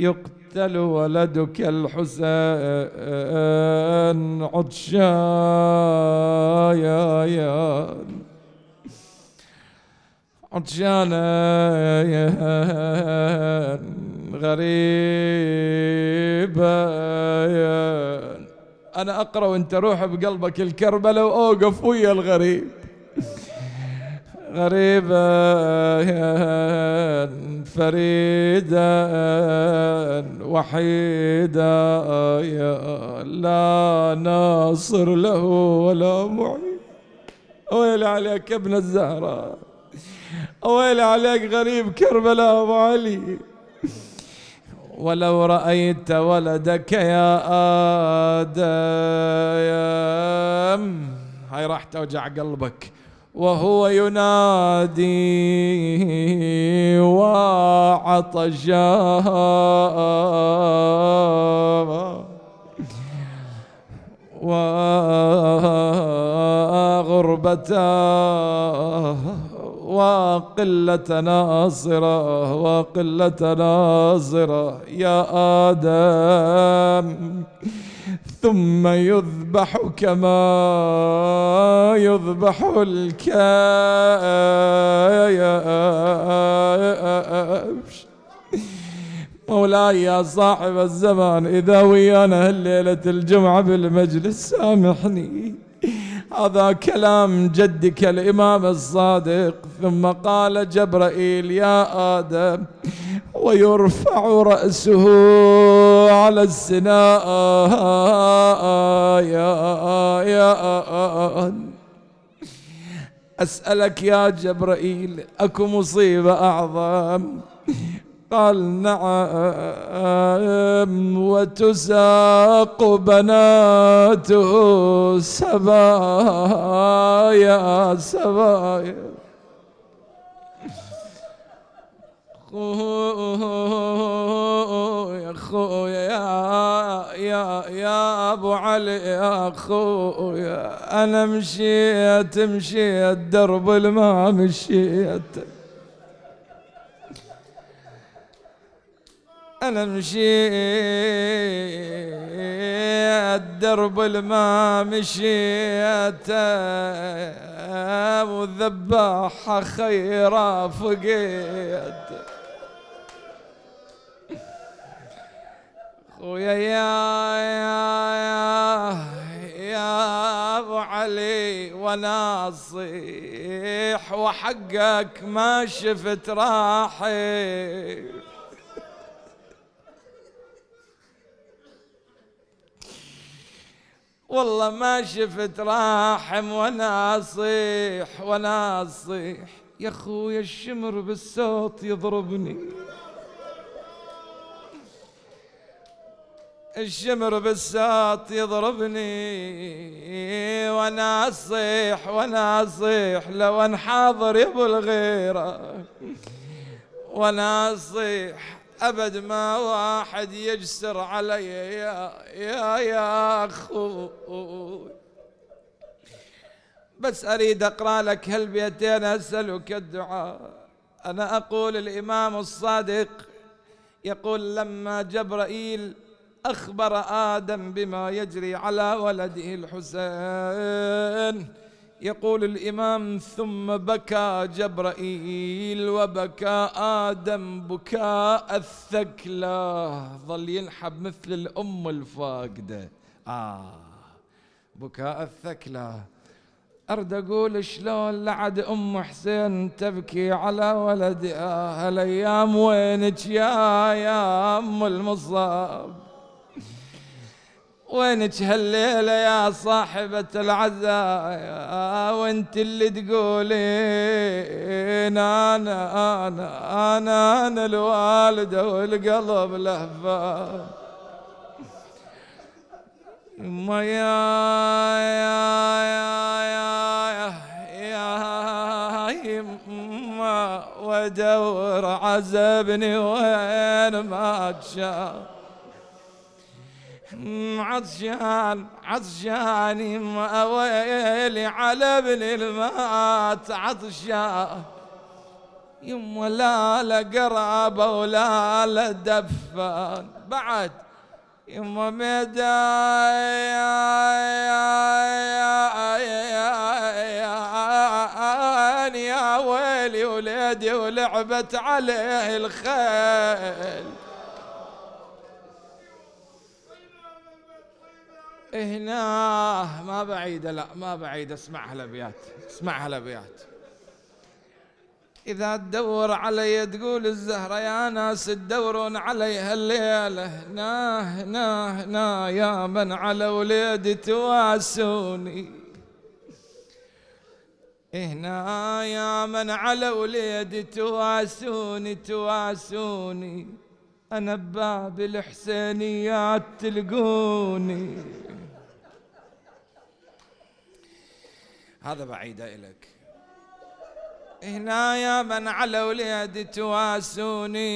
يقتل ولدك الحسين عطشايا عطشان غريبة أنا أقرأ وأنت روح بقلبك الكربلة وأوقف ويا الغريب. غريبا فريدا وحيدا. يا لا ناصر له ولا معين. ويل عليك ابن الزهراء ويل عليك غريب كربلاء أبو علي. ولو رأيت ولدك يا آدم. هاي راح توجع قلبك. وهو ينادي وعطشا وغربتا وقلة ناصرة وقلة ناصرة يا آدم. ثم يذبح كما يذبح الكبش مولاي يا صاحب الزمان إذا ويانا هالليلة الجمعة بالمجلس سامحني. هذا كلام جدك الإمام الصادق ثم قال جبرائيل يا آدم ويرفع رأسه على السناء يا يا أسألك يا جبرائيل أكو مصيبة أعظم. قال نعم وتساق بناته سبايا سبايا. خويا خويا يا يا يا أبو علي يا خويا أنا مشيت مشيت درب الما مشيت. أنا مشيت درب الما مشيت والذباحة خيرا فقيت. خويا يا يا يا يا أبو علي وناصيح وحقك ما شفت راحي والله ما شفت راحم وأنا اصيح وأنا اصيح يا أخويا الشمر بالصوت يضربني. الشمر بالصوت يضربني. وأنا اصيح وأنا اصيح لو انحاضر يا أبو الغيرة. وأنا اصيح أبد ما واحد يجسر علي يا يا يا أخوي. بس أريد أقرأ لك هالبيتين أسألك الدعاء. أنا أقول الإمام الصادق يقول لما جبرائيل أخبر آدم بما يجري على ولده الحسين يقول الإمام ثم بكى جبرائيل وبكى آدم بكاء الثكلى. ظل ينحب مثل الأم الفاقدة. آه بكاء الثكلى. أرد أقول شلون لعد أم حسين تبكي على ولدها هالأيام وينك يا يا أم المصاب؟ وينك هالليلة يا صاحبة العزاء؟ وانت اللي تقولين أنا أنا أنا أنا الوالدة والقلب لهفان ما يا يا يا يا يا يما ودور عزبني وين ما تشاف عطشان عطشان ما ويلي على ابن المات عطشان يما لا لا قرابة ولا لا دفان بعد يما ميدان يا ويلي وليدي ولعبت عليه الخيل. هنا ما بعيدة لا ما بعيدة اسمعها الابيات اسمعها الابيات إذا تدور علي تقول الزهرة يا ناس تدورون عليها الليلة. هنا هنا هنا يا من على وليدي تواسوني. هنا يا من على وليدي تواسوني تواسوني. أنا بباب الحسينيات تلقوني. هذا بعيدة إليك. هنا يا من على وليدي تواسوني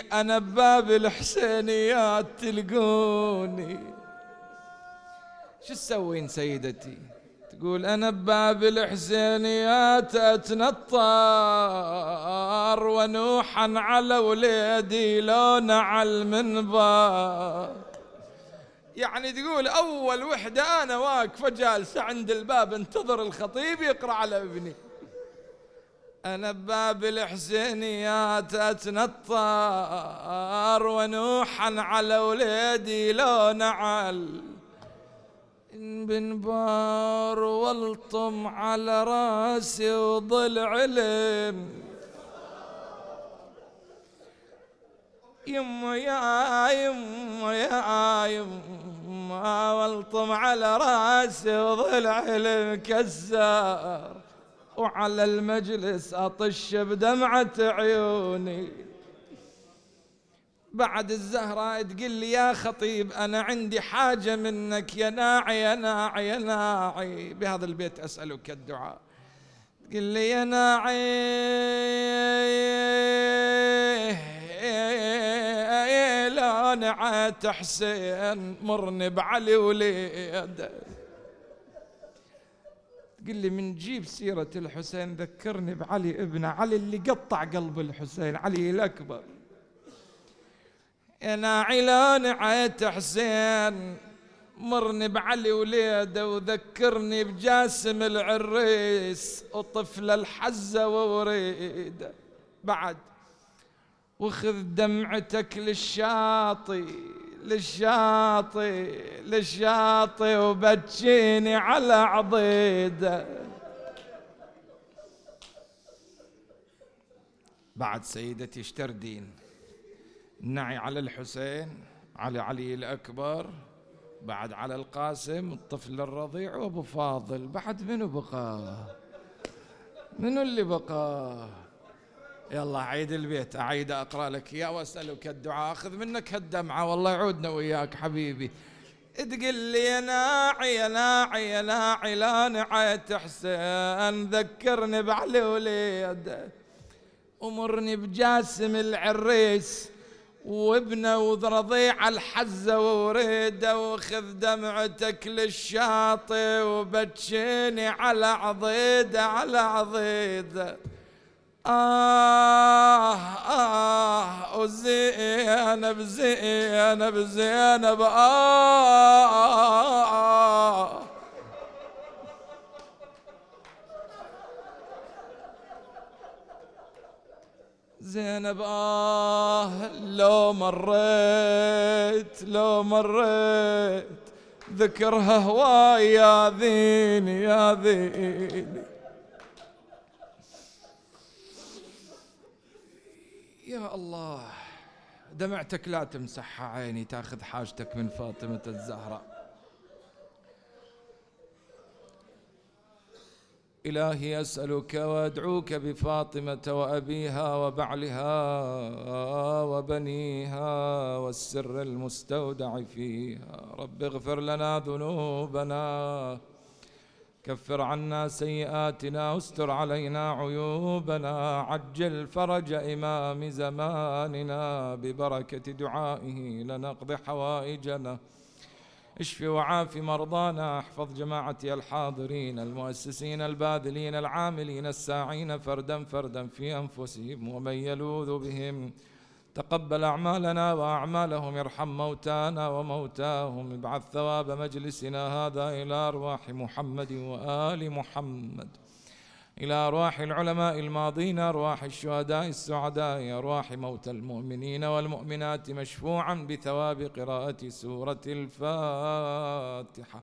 أنا بباب الحسينيات تلقوني. شو تسوين سيدتي؟ تقول أنا بباب الحسينيات أتنطر ونوحا على وليدي لو نعل المنبر يعني تقول أول وحدة أنا واقفة جالسة عند الباب انتظر الخطيب يقرأ على ابني. أنا بباب الحسينيات أتنطر ونوحا على وليدي لو نعل. بنبار والطم على راسي وضل علم. يما يا يما يا يما والطم على راسي وضل علم كسار وعلى المجلس أطش بدمعة عيوني. بعد الزهراء تقول لي يا خطيب أنا عندي حاجة منك يا ناعي يا ناعي يا ناعي. بهذا البيت أسألك الدعاء. تقول لي يا ناعي. لا نعت حسين مرني بعلي وليده تقول لي من جيب سيرة الحسين ذكرني بعلي ابنه علي اللي قطع قلب الحسين علي الأكبر. يا ناعلان عيت حسين مرني بعلي وليده وذكرني بجاسم العريس وطفل الحزة ووريده بعد وخذ دمعتك للشاطئ للشاطئ للشاطئ وبتشيني على عضيده بعد سيدتي اشتردين نعي على الحسين على علي الأكبر بعد على القاسم الطفل الرضيع وأبو فاضل. بعد منو بقى؟ منو اللي بقى؟ يلا عيد البيت أعيد أقرأ لك إياه وأسألك الدعاء أخذ منك هالدمعة والله يعودنا وياك حبيبي. تقول لي يا ناعي يا ناعي يا ناعي لا نعيت حسين ذكرني بعلي وليد أمرني بجاسم العريس وابنه ورضيع الحزة ووريده وخذ دمعتك للشاطئ وبتشيني على عضيده على عضيده آه آه وزينب زينب زينب آه, آه. زينب آه لو مريت لو مريت ذكرها هواي يا ذيني يا ذيني. يا الله دمعتك لا تمسحها عيني تاخذ حاجتك من فاطمة الزهراء. إلهي أسألك وأدعوك بفاطمة وأبيها وبعلها وبنيها والسر المستودع فيها. رب اغفر لنا ذنوبنا كفر عنا سيئاتنا واستر علينا عيوبنا عجل فرج إمام زماننا ببركة دعائه لنقضي حوائجنا. اشف وعاف مرضانا احفظ جماعتي الحاضرين المؤسسين الباذلين العاملين الساعين فردا فردا في أنفسهم ومن يلوذ بهم. تقبل أعمالنا وأعمالهم ارحم موتانا وموتاهم. ابعث ثواب مجلسنا هذا إلى أرواح محمد وآل محمد. إلى أرواح العلماء الماضين أرواح الشهداء السعداء أرواح موتى المؤمنين والمؤمنات مشفوعا بثواب قراءة سورة الفاتحة.